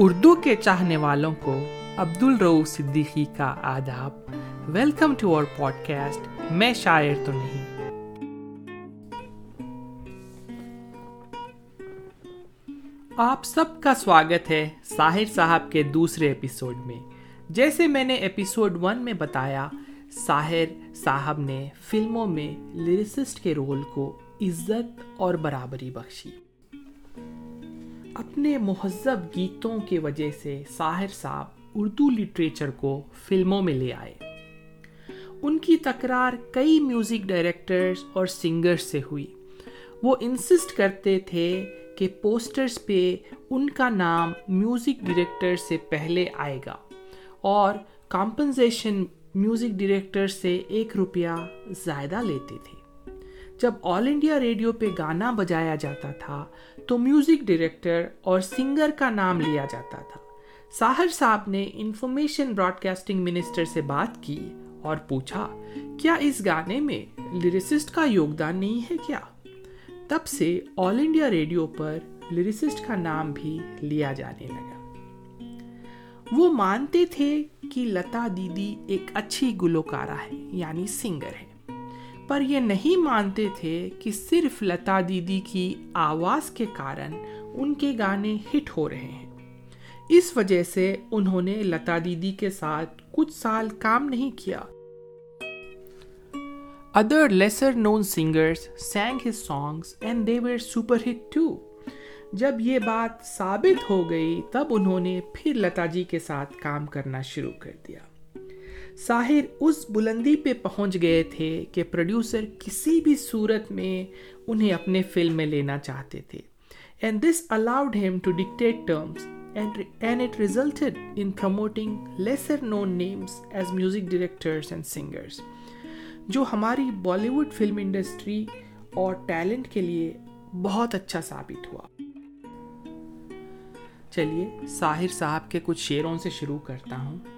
اردو کے چاہنے والوں کو عبد الرو صدیقی کا آداب۔ Welcome to our podcast میں شاعر تو نہیں۔ آپ سب کا سواگت ہے ساحر صاحب کے دوسرے ایپیسوڈ میں۔ جیسے میں نے ایپیسوڈ ون میں بتایا، ساحر صاحب نے فلموں میں لیریسسٹ کے رول کو عزت اور برابری بخشی۔ اپنے مہذب گیتوں کی وجہ سے ساحر صاحب اردو لٹریچر کو فلموں میں لے آئے۔ ان کی تکرار کئی میوزک ڈائریکٹرز اور سنگرز سے ہوئی۔ وہ انسسٹ کرتے تھے کہ پوسٹرز پہ ان کا نام میوزک ڈائریکٹر سے پہلے آئے گا اور کمپنزیشن میوزک ڈائریکٹر سے ایک روپیہ زیادہ لیتے تھے۔ جب آل انڈیا ریڈیو پہ گانا بجایا جاتا تھا تو میوزک ڈائریکٹر اور سنگر کا نام لیا جاتا تھا۔ ساحر صاحب نے انفارمیشن براڈ کاسٹنگ منسٹر سے بات کی اور پوچھا، کیا اس گانے میں لیریسسٹ کا یوگدان نہیں ہے کیا؟ تب سے آل انڈیا ریڈیو پر لیریسسٹ کا نام بھی لیا جانے لگا۔ وہ مانتے تھے کہ لتا دیدی ایک اچھی گلوکارہ ہے یعنی سنگر ہے۔ پر یہ نہیں مانتے تھے کہ صرف لتا دیدی کی آواز کے کارن ان کے گانے ہٹ ہو رہے ہیں۔ اس وجہ سے انہوں نے لتا دیدی کے ساتھ کچھ سال کام نہیں کیا۔ Other lesser known singers sing his songs and they were super hit too جب یہ بات ثابت ہو گئی تب انہوں نے پھر لتا جی کے ساتھ کام کرنا شروع کر دیا۔ ساحر اس بلندی پہ پہنچ گئے تھے کہ پروڈیوسر کسی بھی صورت میں انہیں اپنے فلم میں لینا چاہتے تھے۔ And this allowed him to dictate terms and it resulted in promoting lesser known names as music directors and singers جو ہماری بالی ووڈ فلم انڈسٹری اور ٹیلنٹ کے لیے بہت اچھا ثابت ہوا۔ چلیے ساحر صاحب کے کچھ شعروں سے شروع کرتا ہوں۔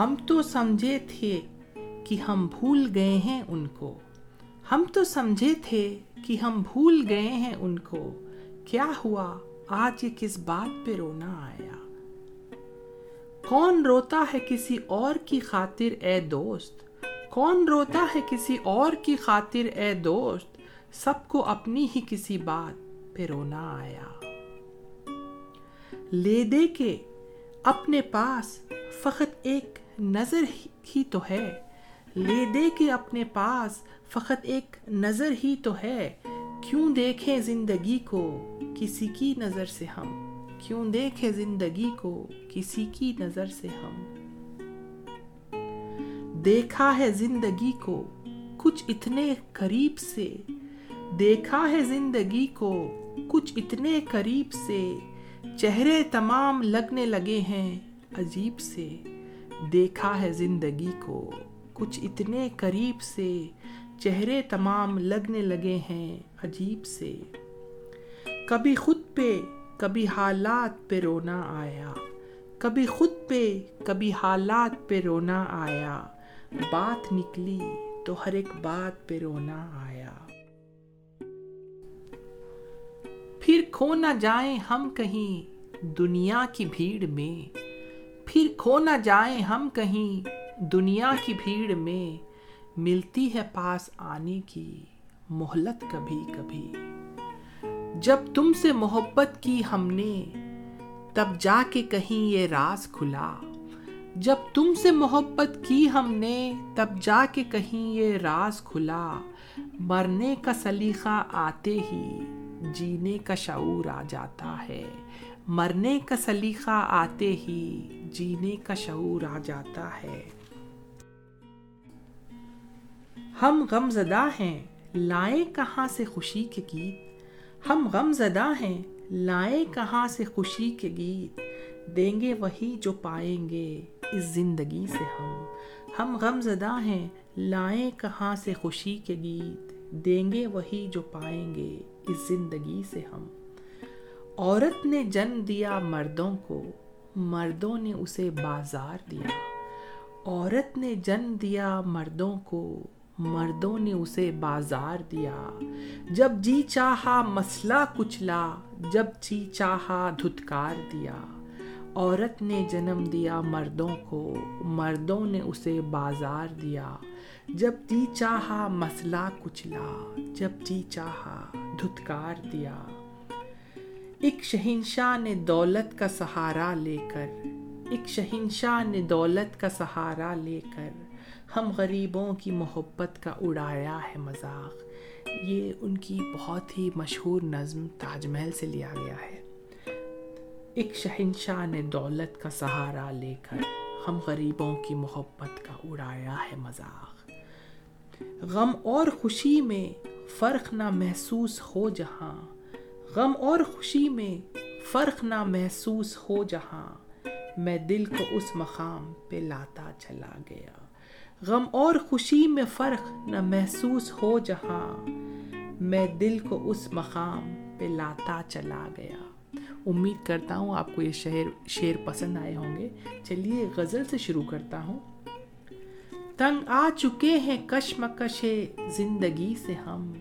ہم تو سمجھے تھے کہ ہم بھول گئے ہیں ان کو۔ ہم تو سمجھے تھے کہ ہم بھول گئے ہیں ان کو۔ کیا ہوا؟ آج یہ کس بات پہ رونا آیا؟ کون روتا ہے کسی اور کی خاطر اے دوست؟ کون روتا ہے کسی اور کی خاطر اے دوست؟ سب کو اپنی ہی کسی بات پہ رونا آیا۔ لے دے کے اپنے پاس فقط ایک نظر ہی تو ہے۔ لے دے کے اپنے پاس فقط ایک نظر ہی تو ہے۔ کیوں دیکھیں زندگی کو کسی کی نظر سے ہم؟ کیوں دیکھیں زندگی کو کسی کی نظر سے ہم؟ دیکھا ہے زندگی کو کچھ اتنے قریب سے۔ دیکھا ہے زندگی کو کچھ اتنے قریب سے۔ چہرے تمام لگنے لگے ہیں عجیب سے۔ دیکھا ہے زندگی کو۔ کچھ اتنے قریب سے چہرے تمام لگنے لگے ہیں عجیب سے۔ کبھی خود پہ، کبھی حالات پہ رونا آیا۔ کبھی خود پہ، کبھی حالات پہ رونا آیا۔ بات نکلی تو ہر ایک بات پہ رونا آیا۔ پھر کھو نہ جائیں ہم کہیں دنیا کی بھیڑ میں۔ پھر کھو نہ جائیں ہم کہیں، دنیا کی بھیڑ میں ملتی ہے پاس آنے کی محلت کبھی کبھی۔ جب تم سے محبت کی ہم نے، تب جا کے کہیں یہ راز کھلا۔ جب تم سے محبت کی ہم نے، تب جا کے کہیں یہ راز کھلا۔ مرنے کا سلیقہ آتے ہی جینے کا شعور آ جاتا ہے۔ مرنے کا سلیقہ آتے ہی جینے کا شعور آ جاتا ہے۔ ہم غم زدہ ہیں، لائیں کہاں سے خوشی کے گیت؟ ہم غم زدہ ہیں، لائیں کہاں سے خوشی کے گیت؟ دیں گے وہی جو پائیں گے اس زندگی سے ہم۔ ہم غم زدہ ہیں، لائیں کہاں سے خوشی کے گیت؟ دیں گے وہی جو پائیں گے اس زندگی سے ہم۔ عورت نے جنم دیا مردوں کو، مردوں نے اسے بازار دیا۔ عورت نے جنم دیا مردوں کو، مردوں نے اسے بازار دیا۔ جب جی چاہا مسئلہ کچلا، جب جی چاہا دھتکار دیا۔ عورت نے جنم دیا مردوں کو، مردوں نے اسے بازار دیا۔ جب جی چاہا مسئلہ کچلا، جب جی چاہا دھتکار دیا۔ ایک شہنشاہ نے دولت کا سہارا لے کر، ایک شہنشاہ نے دولت کا سہارا لے کر ہم غریبوں کی محبت کا اڑایا ہے مذاق۔ یہ ان کی بہت ہی مشہور نظم تاج محل سے لیا گیا ہے۔ ایک شہنشاہ نے دولت کا سہارا لے کر ہم غریبوں کی محبت کا اڑایا ہے مذاق۔ غم اور خوشی میں فرق نہ محسوس ہو جہاں غم اور خوشی میں فرق نہ محسوس ہو جہاں میں دل کو اس مقام پہ لاتا چلا گیا۔ غم اور خوشی میں فرق نہ محسوس ہو جہاں میں دل کو اس مقام پہ لاتا چلا گیا۔ امید کرتا ہوں آپ کو یہ شعر شعر پسند آئے ہوں گے۔ چلیے غزل سے شروع کرتا ہوں۔ تنگ آ چکے ہیں کشمکش زندگی سے ہم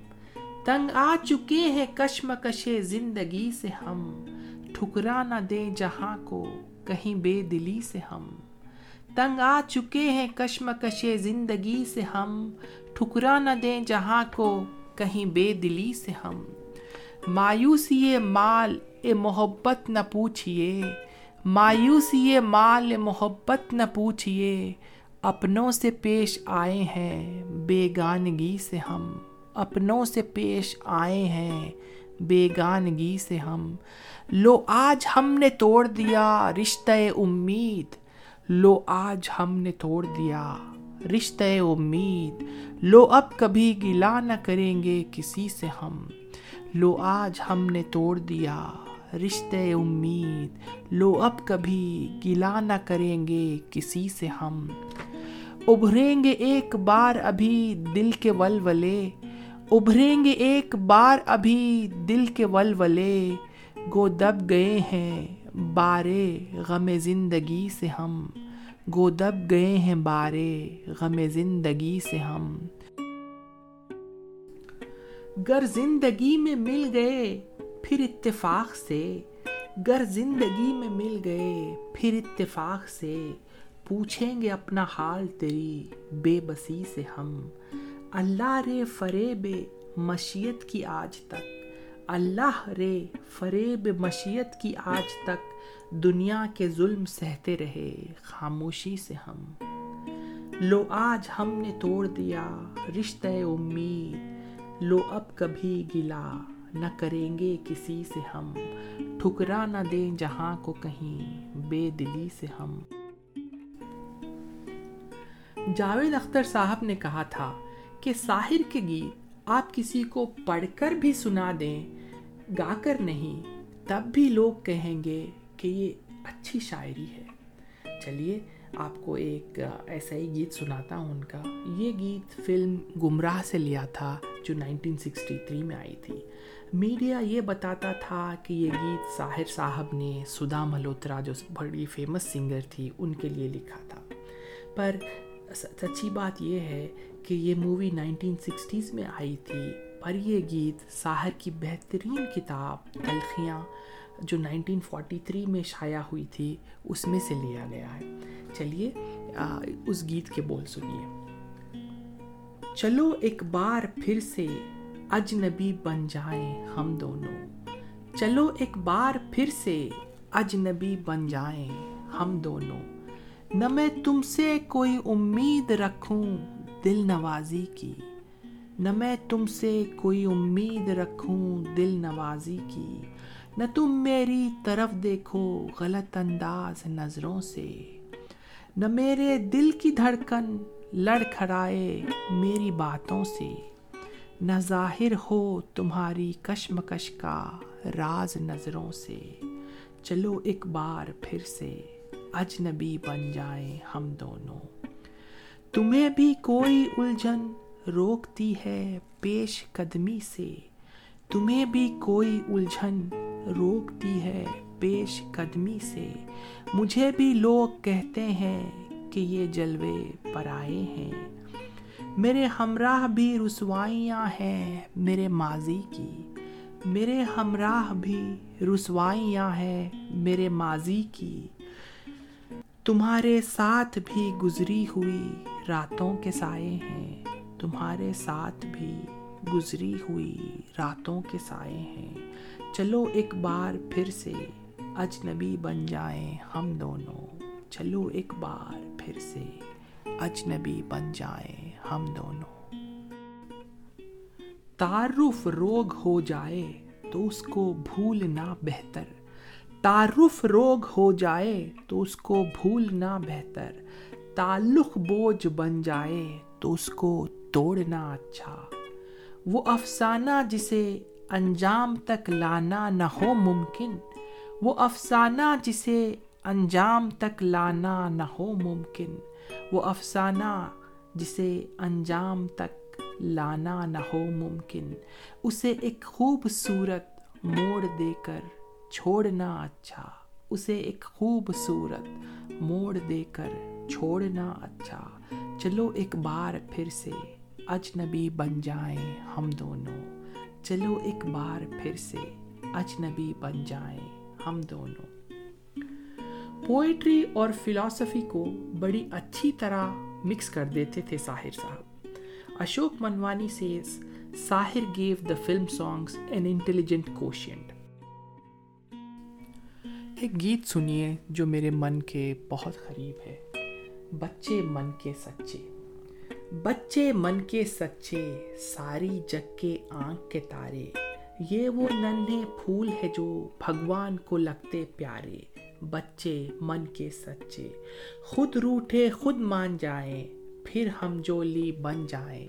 تنگ آ چکے ہیں کشمکش زندگی سے ہم۔ ٹھکرا نہ دیں جہاں کو، کہیں بے دلی سے ہم۔ تنگ آ چکے ہیں کشمکش زندگی سے ہم۔ ٹھکرا نہ دیں جہاں کو، کہیں بے دلی سے ہم۔ مایوسی مال، اے محبت نہ پوچھئے۔ مایوسی مال محبت نہ پوچھئے۔ اپنوں سے پیش آئے ہیں بیگانگی سے ہم۔ اپنوں سے پیش آئے ہیں، بیگانگی سے ہم۔ لو آج ہم نے توڑ دیا رشتہ امید۔ لو آج ہم نے توڑ دیا رشتہ امید۔ لو اب کبھی گلا نہ کریں گے کسی سے ہم۔ لو آج ہم نے توڑ دیا رشتہ امید۔ لو اب کبھی گلا نہ کریں گے کسی سے ہم۔ ابھریں گے ایک بار ابھی دل کے ولولے۔ ابھریں گے ایک بار ابھی دل کے ولولے گو دب گئے ہیں بارے غم زندگی سے ہم۔ گو دب گئے ہیں بارے غم زندگی سے ہم۔ گر زندگی میں مل گئے پھر اتفاق سے۔ گر زندگی میں مل گئے پھر اتفاق سے۔ پوچھیں گے اپنا حال تیری بے بسی سے ہم۔ اللہ رے فریب مشیت کی آج تک۔ اللہ رے فریب مشیت کی آج تک۔ دنیا کے ظلم سہتے رہے خاموشی سے ہم۔ لو آج ہم نے توڑ دیا رشتہ امید۔ لو اب کبھی گلا نہ کریں گے کسی سے ہم۔ ٹھکرا نہ دیں جہاں کو کہیں بے دلی سے ہم۔ جاوید اختر صاحب نے کہا تھا کہ ساحر کے گیت آپ کسی کو پڑھ کر بھی سنا دیں، گا کر نہیں، تب بھی لوگ کہیں گے کہ یہ اچھی شاعری ہے۔ چلیے، آپ کو ایک ایسا ہی گیت سناتا ہوں ان کا۔ یہ گیت فلم گمراہ سے لیا تھا، جو 1963 میں آئی تھی۔ میڈیا یہ بتاتا تھا کہ یہ گیت ساحر صاحب نے سدھا ملہوترا، جو بڑی فیمس سنگر تھی، ان کے لیے لکھا تھا۔ پر سچی بات یہ ہے کہ یہ مووی نائنٹین سکسٹیز میں آئی تھی۔ پر یہ گیت ساحر کی بہترین کتاب تلخیاں جو نائنٹین فورٹی تھری میں شائع ہوئی تھی، اس میں سے لیا گیا ہے۔ چلیے اس گیت کے بول سنیے۔ چلو ایک بار پھر سے اجنبی بن جائیں ہم دونوں۔ چلو ایک بار پھر سے اجنبی بن جائیں ہم دونوں۔ نہ میں تم سے کوئی امید رکھوں دل نوازی کی۔ نہ میں تم سے کوئی امید رکھوں دل نوازی کی۔ نہ تم میری طرف دیکھو غلط انداز نظروں سے۔ نہ میرے دل کی دھڑکن لڑ کھڑائے میری باتوں سے۔ نہ ظاہر ہو تمہاری کشمکش کا راز نظروں سے۔ چلو ایک بار پھر سے اجنبی بن جائیں ہم دونوں۔ تمہیں بھی کوئی الجھن روکتی ہے پیش قدمی سے۔ تمہیں بھی کوئی الجھن روکتی ہے پیش قدمی سے۔ مجھے بھی لوگ کہتے ہیں کہ یہ جلوے پر آئے ہیں۔ میرے ہمراہ بھی رسوائیاں ہیں میرے ماضی کی۔ میرے ہمراہ بھی رسوائیاں ہیں میرے ماضی کی۔ تمہارے ساتھ بھی گزری ہوئی راتوں کے سائے ہیں۔ تمہارے ساتھ بھی گزری ہوئی راتوں کے سائے ہیں۔ چلو ایک بار پھر سے اجنبی بن جائیں ہم دونوں۔ چلو ایک بار پھر سے اجنبی بن جائیں ہم دونوں۔ تعارف روگ ہو جائے تو اس کو بھولنا بہتر۔ تعارف روگ ہو جائے تو اس کو بھولنا بہتر، تعلق بوجھ بن جائے تو اس کو توڑنا اچھا۔ وہ افسانہ جسے انجام تک لانا نہ ہو ممکن، وہ افسانہ جسے انجام تک لانا نہ ہو ممکن، وہ افسانہ جسے انجام تک لانا نہ ہو ممکن۔ اسے ایک خوبصورت موڑ دے کر چھوڑنا اچھا اسے ایک خوبصورت موڑ دے کر چھوڑنا اچھا۔ چلو ایک بار پھر سے اجنبی بن جائیں ہم دونوں۔ چلو ایک بار پھر سے اجنبی بن جائیں ہم دونوں۔ پوئٹری اور فلاسفی کو بڑی اچھی طرح مکس کر دیتے تھے ساحر صاحب۔ اشوک منوانی سے Sahir gave the film songs an intelligent quotient ایک گیت سنیے جو میرے من کے بہت قریب ہے۔ بچے من کے سچے۔ بچے من کے سچے، ساری جگ کے آنکھ کے تارے۔ یہ وہ ننھے پھول ہے جو بھگوان کو لگتے پیارے۔ بچے من کے سچے۔ خود روٹھے خود مان جائیں، پھر ہم جولی بن جائیں۔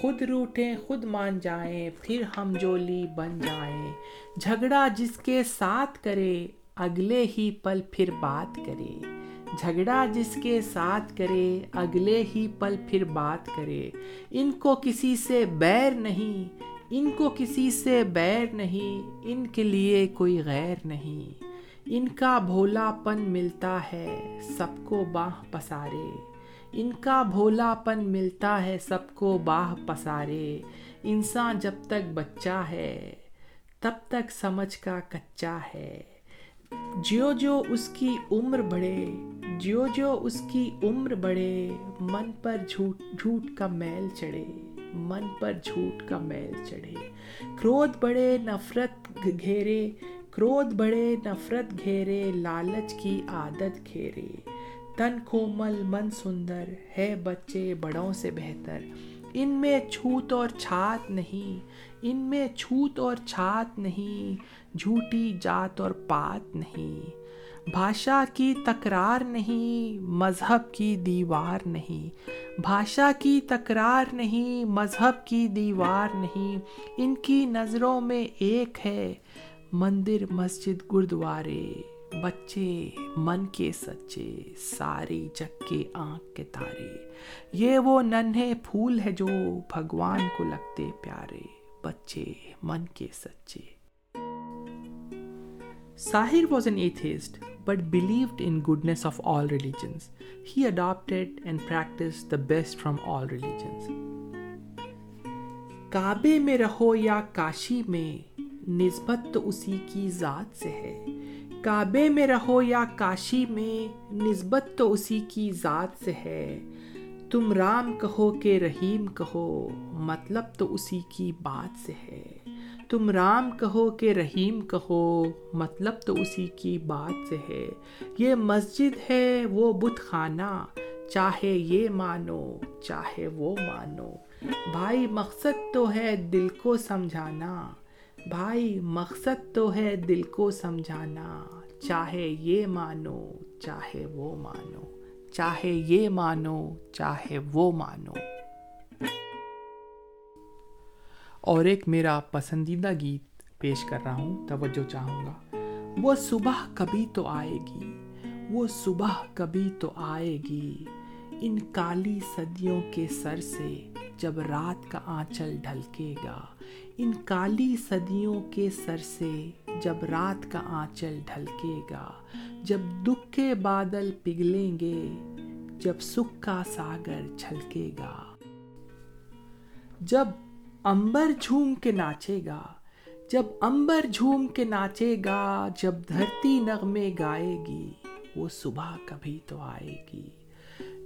خود روٹھے خود مان جائیں، پھر ہم جولی بن جائیں۔ جھگڑا جس کے ساتھ کرے اگلے ہی پل پھر بات کرے۔ جھگڑا جس کے ساتھ کرے، اگلے ہی پل پھر بات کرے۔ ان کو کسی سے بیر نہیں، ان کو کسی سے بیر نہیں، ان کے لیے کوئی غیر نہیں۔ ان کا بھولا پن ملتا ہے، سب کو باہ پسارے۔ ان کا بھولا پن ملتا ہے، سب کو باہ پسارے۔ انسان جب تک بچہ ہے، تب تک سمجھ کا کچا ہے۔ جو جو اس کی عمر بڑھے جو جو اس کی عمر بڑھے، من پر جھوٹ جھوٹ کا میل چڑھے، من پر جھوٹ کا میل چڑھے۔ کرودھ بڑے نفرت گھیرے کرودھ بڑے نفرت گھیرے، لالچ کی عادت گھیرے۔ تن کومل، من سندر، ہے بچے بڑوں سے بہتر۔ ان میں چھوت اور چھات نہیں ان میں چھوت اور چھات نہیں، جھوٹی جات اور پات نہیں۔ بھاشا کی تکرار نہیں، مذہب کی دیوار نہیں۔ بھاشا کی تکرار نہیں، مذہب کی دیوار نہیں۔ ان کی نظروں میں ایک ہے مندر، مسجد، گردوارے۔ بچے من کے سچے، ساری جگ کے آنکھ کے تارے۔ یہ وہ ننھے پھول ہے جو بھگوان کو لگتے پیارے۔ بچے، من کے سچے۔ Sahir was an atheist but believed in goodness of all religions he adapted and practise the best from all religions کعبے میں رہو یا کاشی میں، نسبت تو اسی کی ذات سے ہے۔ کعبے میں رہو یا کاشی میں، نسبت تو اسی کی ذات سے ہے۔ تم رام کہو کہ رحیم کہو مطلب تو اسی کی بات سے ہے۔ تم رام کہو کہ رحیم کہو مطلب تو اسی کی بات سے ہے۔ یہ مسجد ہے وہ بت خانہ، چاہے یہ مانو، چاہے وہ مانو۔ بھائی مقصد تو ہے دل کو سمجھانا۔ بھائی مقصد تو ہے دل کو سمجھانا۔ چاہے یہ مانو، چاہے وہ مانو۔ چاہے یہ مانو، چاہے وہ مانو۔ اور ایک میرا پسندیدہ گیت پیش کر رہا ہوں، توجہ چاہوں گا۔ وہ صبح کبھی تو آئے گی، وہ صبح کبھی تو آئے گی۔ ان کالی صدیوں کے سر سے جب رات کا آنچل ڈھلکے گا، ان کالی صدیوں کے سر سے جب رات کا آنچل ڈھلکے گا، جب دکھ کے بادل پگھلیں گے، جب سکھ کا ساگر چھلکے گا۔ جب امبر جھوم کے ناچے گا، جب امبر جھوم کے ناچے گا، جب دھرتی نغمے گائے گی، وہ صبح کبھی تو آئے گی۔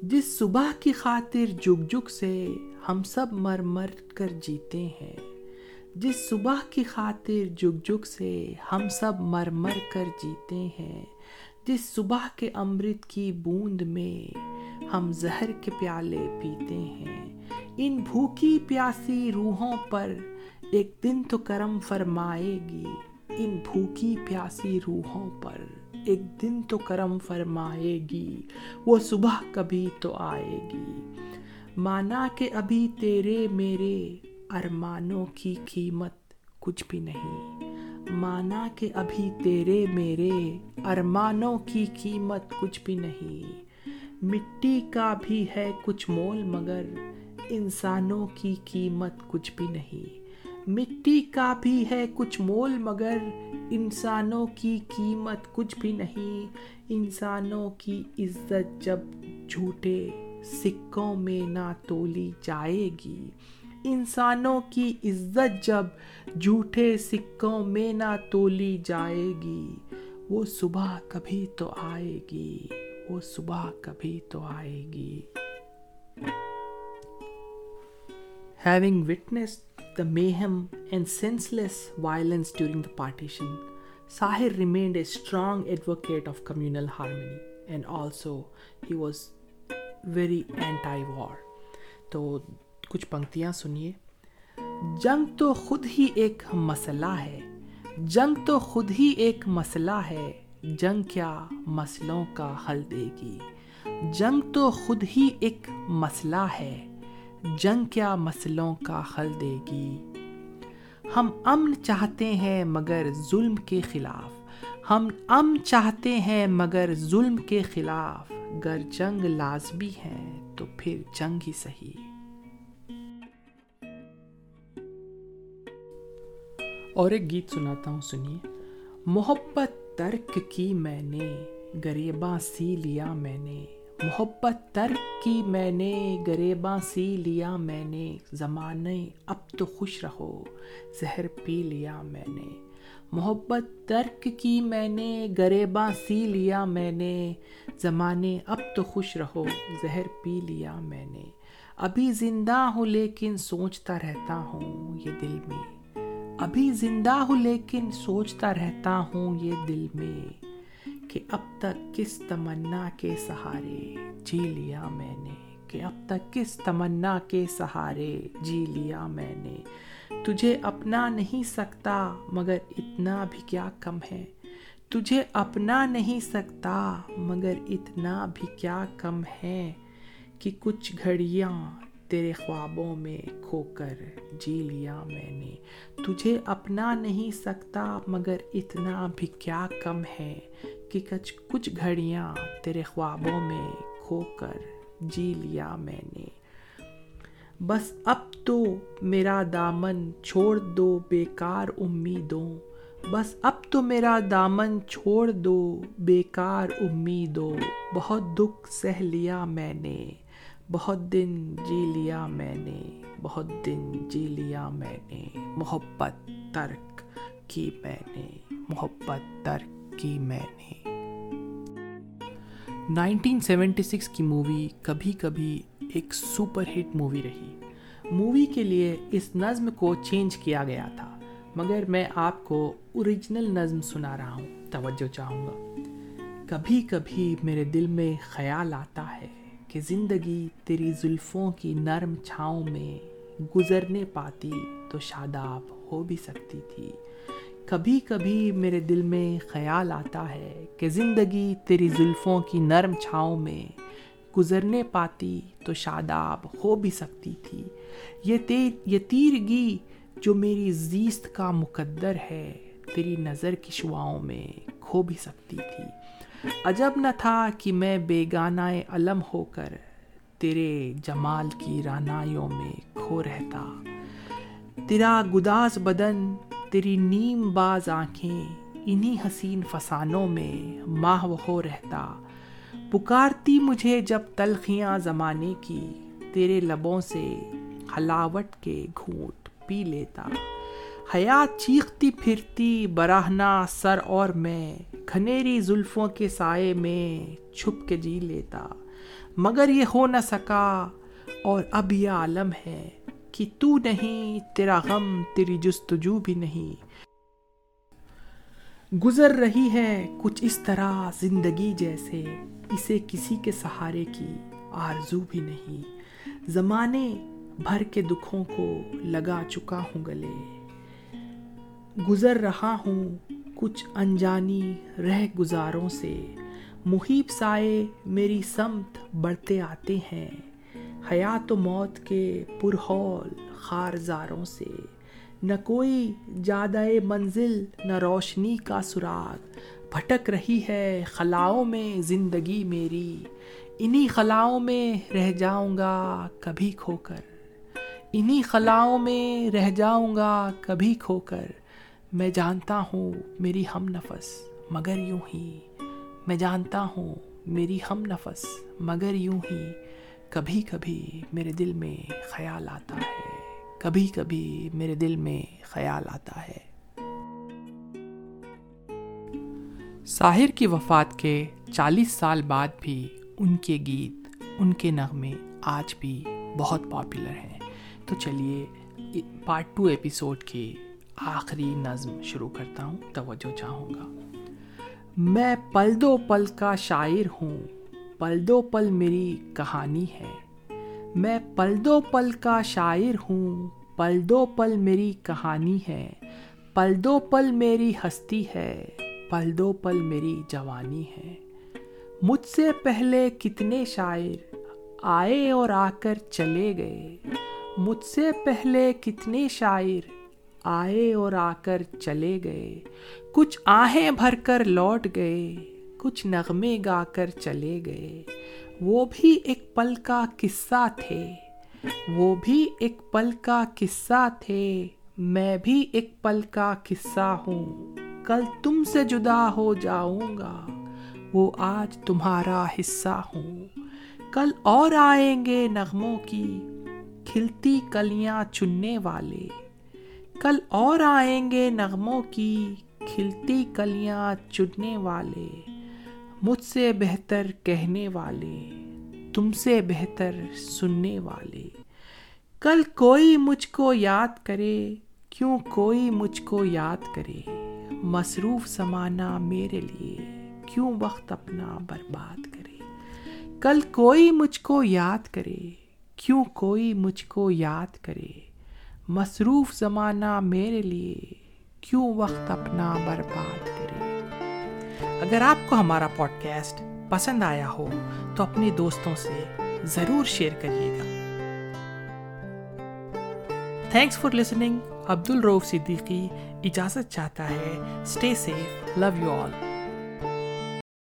جس صبح کی خاطر جگ جگ سے ہم سب مر مر کر جیتے ہیں جس صبح کی خاطر جگ جگ سے ہم سب مر مر کر جیتے ہیں، جس صبح کے امرت کی بوند میں ہم زہر کے پیالے پیتے ہیں۔ ان بھوکی پیاسی روحوں پر ایک دن تو کرم فرمائے گی۔ ان بھوکی پیاسی روحوں پر ایک دن تو کرم فرمائے گی۔ وہ صبح کبھی تو آئے گی۔ مانا کہ ابھی تیرے میرے ارمانوں کی قیمت کچھ بھی نہیں۔ مانا کہ ابھی تیرے میرے ارمانوں کی قیمت کچھ بھی نہیں۔ مٹی کا بھی ہے کچھ مول مگر انسانوں کی قیمت کچھ بھی نہیں۔ مٹی کا بھی ہے کچھ مول مگر انسانوں کی قیمت کچھ بھی نہیں۔ انسانوں کی عزت جب جھوٹے سکوں میں نہ تولی جائے گی۔ انسانوں کی عزت جب جھوٹے سکوں میں نہ تولی جائے گی وہ صبح کبھی تو آئے گی وہ صبح کبھی تو آئے گی having witnessed the mayhem and senseless violence during the partition Sahir remained a strong advocate of communal harmony and also he was very anti war تو کچھ پنکتیاں سنیے۔ جنگ تو خود ہی ایک مسئلہ ہے۔ جنگ تو خود ہی ایک مسئلہ ہے۔ جنگ کیا مسئلوں کا حل دے گی۔ جنگ تو خود ہی ایک مسئلہ ہے۔ جنگ کیا مسئلوں کا حل دے گی۔ ہم امن چاہتے ہیں مگر ظلم کے خلاف۔ ہم امن چاہتے ہیں مگر ظلم کے خلاف۔ گر جنگ لازمی ہے تو پھر جنگ ہی صحیح۔ اور ایک گیت سناتا ہوں، سنیے۔ محبت ترک کی میں نے، گریباں سی لیا میں نے۔ محبت ترک کی میں نے، گریباں سی لیا میں نے۔ زمانے اب تو خوش رہو، زہر پی لیا میں نے۔ محبت ترک کی میں نے، گریباں سی لیا میں نے۔ زمانے اب تو خوش رہو، زہر پی لیا میں نے۔ ابھی زندہ ہوں لیکن سوچتا رہتا ہوں یہ دل میں۔ ابھی زندہ ہوں لیکن سوچتا رہتا ہوں یہ دل میں کہ اب تک کس تمنا کے سہارے جی لیا میں نے، کہ اب تک کس تمنا کے سہارے جی لیا میں نے۔ تجھے اپنا نہیں سکتا مگر اتنا بھی کیا کم ہے۔ تجھے اپنا نہیں سکتا مگر اتنا بھی کیا کم ہے کہ کچھ گھڑیاں تیرے خوابوں میں کھو کر جی لیا میں نے۔ تجھے اپنا نہیں سکتا، مگر اتنا بھی کیا کم ہے کہ کچھ کچھ گھڑیاں تیرے خوابوں میں کھو کر جی لیا میں نے۔ بس اب تو میرا دامن چھوڑ دو بیکار امیدوں۔ بس اب تو میرا دامن چھوڑ دو بیکار امیدوں۔ بہت دکھ سہ لیا میں نے۔ بہت دن جی لیا میں نے، بہت دن جی لیا میں نے۔ محبت ترک کی میں نے، محبت ترک کی میں نے۔ نائنٹین سیونٹی سکس کی مووی کبھی کبھی ایک سپر ہٹ مووی رہی۔ مووی کے لیے اس نظم کو چینج کیا گیا تھا، مگر میں آپ کو اوریجنل نظم سنا رہا ہوں، توجہ چاہوں گا۔ کبھی کبھی میرے دل میں خیال آتا ہے کہ زندگی تیری زلفوں کی نرم چھاؤں میں گزرنے پاتی تو شاداب ہو بھی سکتی تھی۔ کبھی کبھی میرے دل میں خیال آتا ہے کہ زندگی تیری زلفوں کی نرم چھاؤں میں گزرنے پاتی تو شاداب ہو بھی سکتی تھی۔ یہ تیر یہ تیرگی جو میری زیست کا مقدر ہے تیری نظر کی شعاؤں میں کھو بھی سکتی تھی۔ عجب نہ تھا کہ میں بیگانہ علم ہو کر تیرے جمال کی رانائیوں میں کھو رہتا۔ تیرا گداس بدن، تیری نیم باز آنکھیں انہی حسین فسانوں میں ماہ ہو رہتا۔ پکارتی مجھے جب تلخیاں زمانے کی، تیرے لبوں سے حلاوٹ کے گھونٹ پی لیتا۔ حیات چیختی پھرتی براہنا سر اور میں گھنیری زلفوں کے سائے میں چھپ کے جی لیتا۔ مگر یہ ہو نہ سکا، اور اب یہ عالم ہے کہ تو نہیں، تیرا غم، تیری جستجو بھی نہیں۔ گزر رہی ہے کچھ اس طرح زندگی جیسے، اسے کسی کے سہارے کی آرزو بھی نہیں۔ زمانے بھر کے دکھوں کو لگا چکا ہوں گلے۔ گزر رہا ہوں کچھ انجانی رہ گزاروں سے۔ محیب سائے میری سمت بڑھتے آتے ہیں۔ حیات و موت کے پرہول خارزاروں سے۔ نہ کوئی جادہ منزل، نہ روشنی کا سراغ۔ بھٹک رہی ہے خلاؤں میں زندگی میری۔ انہی خلاؤں میں رہ جاؤں گا کبھی کھو کر۔ انہی خلاؤں میں رہ جاؤں گا کبھی کھو کر۔ میں جانتا ہوں میری ہم نفس، مگر یوں ہی۔ میں جانتا ہوں میری ہم نفس، مگر یوں ہی۔ کبھی کبھی میرے دل میں خیال آتا ہے۔ کبھی کبھی میرے دل میں خیال آتا ہے۔ ساحر کی وفات کے چالیس سال بعد بھی ان کے گیت، ان کے نغمے آج بھی بہت پاپولر ہیں۔ تو چلیے پارٹ ٹو ایپیسوڈ کی آخری نظم شروع کرتا ہوں، توجہ چاہوں گا۔ میں پل دو پل کا شاعر ہوں پل دو پل میری کہانی ہے۔ میں پل دو پل کا شاعر ہوں پل دو پل میری کہانی ہے۔ پل دو پل میری ہستی ہے پل دو پل میری جوانی ہے۔ مجھ سے پہلے کتنے شاعر آئے اور آ کر چلے گئے۔ مجھ سے پہلے کتنے شاعر آئے اور آ کر چلے گئے۔ کچھ آہیں بھر کر لوٹ گئے، کچھ نغمے گا کر چلے گئے۔ وہ بھی ایک پل کا قصہ تھے، وہ بھی ایک پل کا قصہ تھے۔ میں بھی ایک پل کا قصہ ہوں۔ کل تم سے جدا ہو جاؤں گا، وہ آج تمہارا حصہ ہوں۔ کل اور آئیں گے نغموں کی، کھلتی کلیاں چننے والے۔ کل اور آئیں گے نغموں کی کھلتی کلیاں چننے والے، مجھ سے بہتر کہنے والے، تم سے بہتر سننے والے۔ کل کوئی مجھ کو یاد کرے، کیوں کوئی مجھ کو یاد کرے؟ مصروف زمانہ میرے لیے، کیوں وقت اپنا برباد کرے؟ کل کوئی مجھ کو یاد کرے، کیوں کوئی مجھ کو یاد کرے؟ مصروف زمانہ میرے لیے کیوں وقت اپنا برباد کرے؟ اگر آپ کو ہمارا پوڈ کاسٹ پسند آیا ہو، تو اپنے دوستوں سے ضرور شیئر کریے گا۔ تھینکس فار لسننگ عبد الروف صدیقی اجازت چاہتا ہے stay safe love you all